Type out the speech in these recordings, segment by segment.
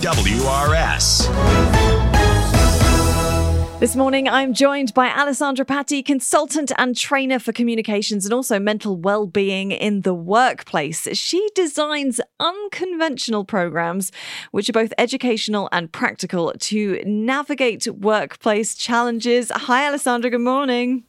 WRS. This morning, I'm joined by Alessandra Patti, consultant and trainer for communications and also mental well-being in the workplace. She designs unconventional programs, which are both educational and practical to navigate workplace challenges. Hi, Alessandra. Good morning.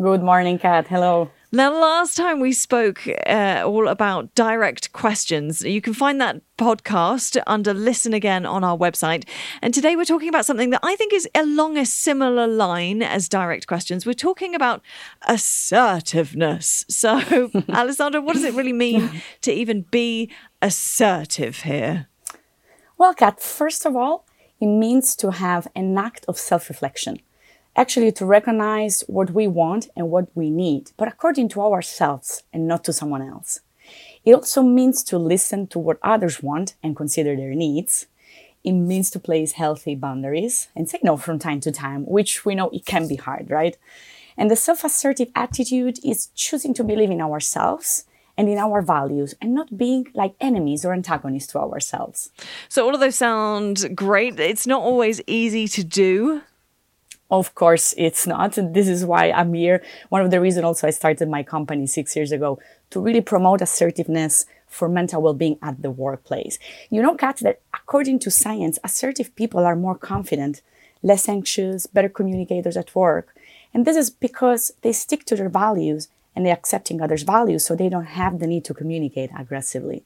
Good morning, Kat. Hello. Now, last time we spoke uh, all about direct questions. You can find that podcast under Listen Again on our website. And today we're talking about something that I think is along a similar line as direct questions. We're talking about assertiveness. So, Alessandra, what does it really mean to even be assertive here? Well, Kat, first of all, it means to have an act of self reflection actually to recognize what we want and what we need, but according to ourselves and not to someone else. It also means to listen to what others want and consider their needs. It means to place healthy boundaries and say no from time to time, which we know it can be hard, right? And the self assertive attitude is choosing to believe in ourselves and in our values and not being like enemies or antagonists to ourselves. So, all of those sound great. It's not always easy to do. Of course, it's not. And this is why I'm here. One of the reasons also I started my company six years ago to really promote assertiveness for mental well-being at the workplace. You know, Kat, that according to science, assertive people are more confident, less anxious, better communicators at work. And this is because they stick to their values and they're accepting others' values so they don't have the need to communicate aggressively.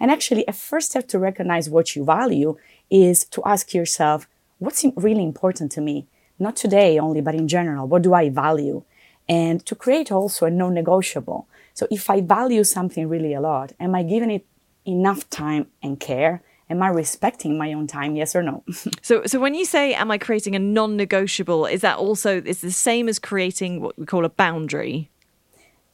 And actually, a first step to recognize what you value is to ask yourself, what's really important to me? Not today only, but in general, what do I value? And to create also a non negotiable. So if I value something really a lot, am I giving it enough time and care? Am I respecting my own time? Yes or no? so, so when you say, "Am I creating a non-negotiable?" Is that also is the same as creating what we call a boundary?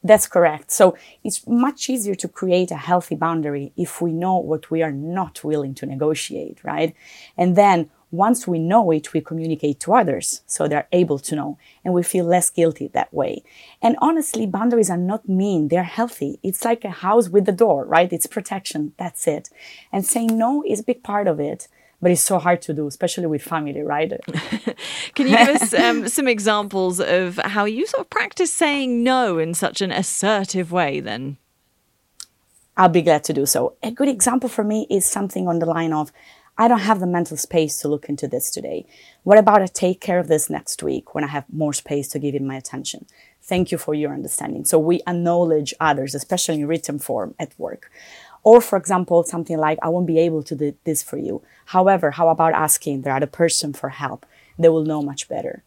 That's correct. So it's much easier to create a healthy boundary if we know what we are not willing to negotiate, right? And then once we know it, we communicate to others so they're able to know and we feel less guilty that way. And honestly, boundaries are not mean, they're healthy. It's like a house with the door, right? It's protection. That's it. And saying no is a big part of it. But it's so hard to do, especially with family, right? Can you give us um, some examples of how you sort of practice saying no in such an assertive way then? I'll be glad to do so. A good example for me is something on the line of I don't have the mental space to look into this today. What about I take care of this next week when I have more space to give it my attention? Thank you for your understanding. So we acknowledge others, especially in written form at work. Or, for example, something like, I won't be able to do this for you. However, how about asking the other person for help? They will know much better.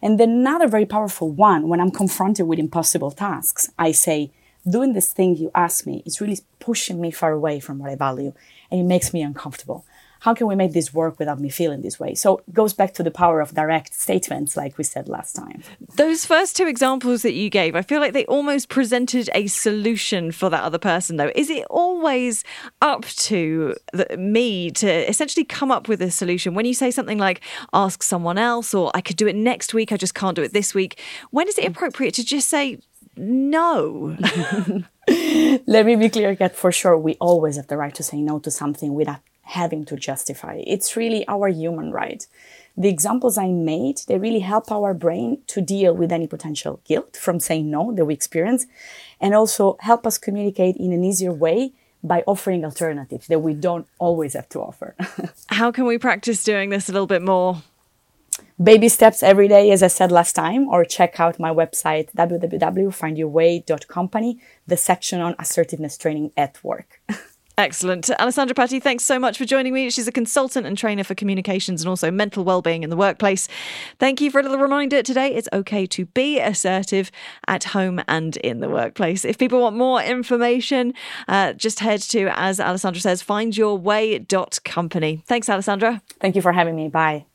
And then another very powerful one, when I'm confronted with impossible tasks, I say, doing this thing you ask me is really pushing me far away from what I value and it makes me uncomfortable how can we make this work without me feeling this way? So it goes back to the power of direct statements, like we said last time. Those first two examples that you gave, I feel like they almost presented a solution for that other person, though. Is it always up to the, me to essentially come up with a solution? When you say something like, ask someone else, or I could do it next week, I just can't do it this week, when is it mm-hmm. appropriate to just say, no? Let me be clear, Kat, for sure, we always have the right to say no to something without having to justify. It's really our human right. The examples I made, they really help our brain to deal with any potential guilt from saying no that we experience and also help us communicate in an easier way by offering alternatives that we don't always have to offer. How can we practice doing this a little bit more? Baby steps every day, as I said last time, or check out my website, www.findyourway.company, the section on assertiveness training at work. Excellent. Alessandra Patti, thanks so much for joining me. She's a consultant and trainer for communications and also mental well-being in the workplace. Thank you for a little reminder today. It's okay to be assertive at home and in the workplace. If people want more information, uh, just head to, as Alessandra says, findyourway.company. Thanks, Alessandra. Thank you for having me. Bye.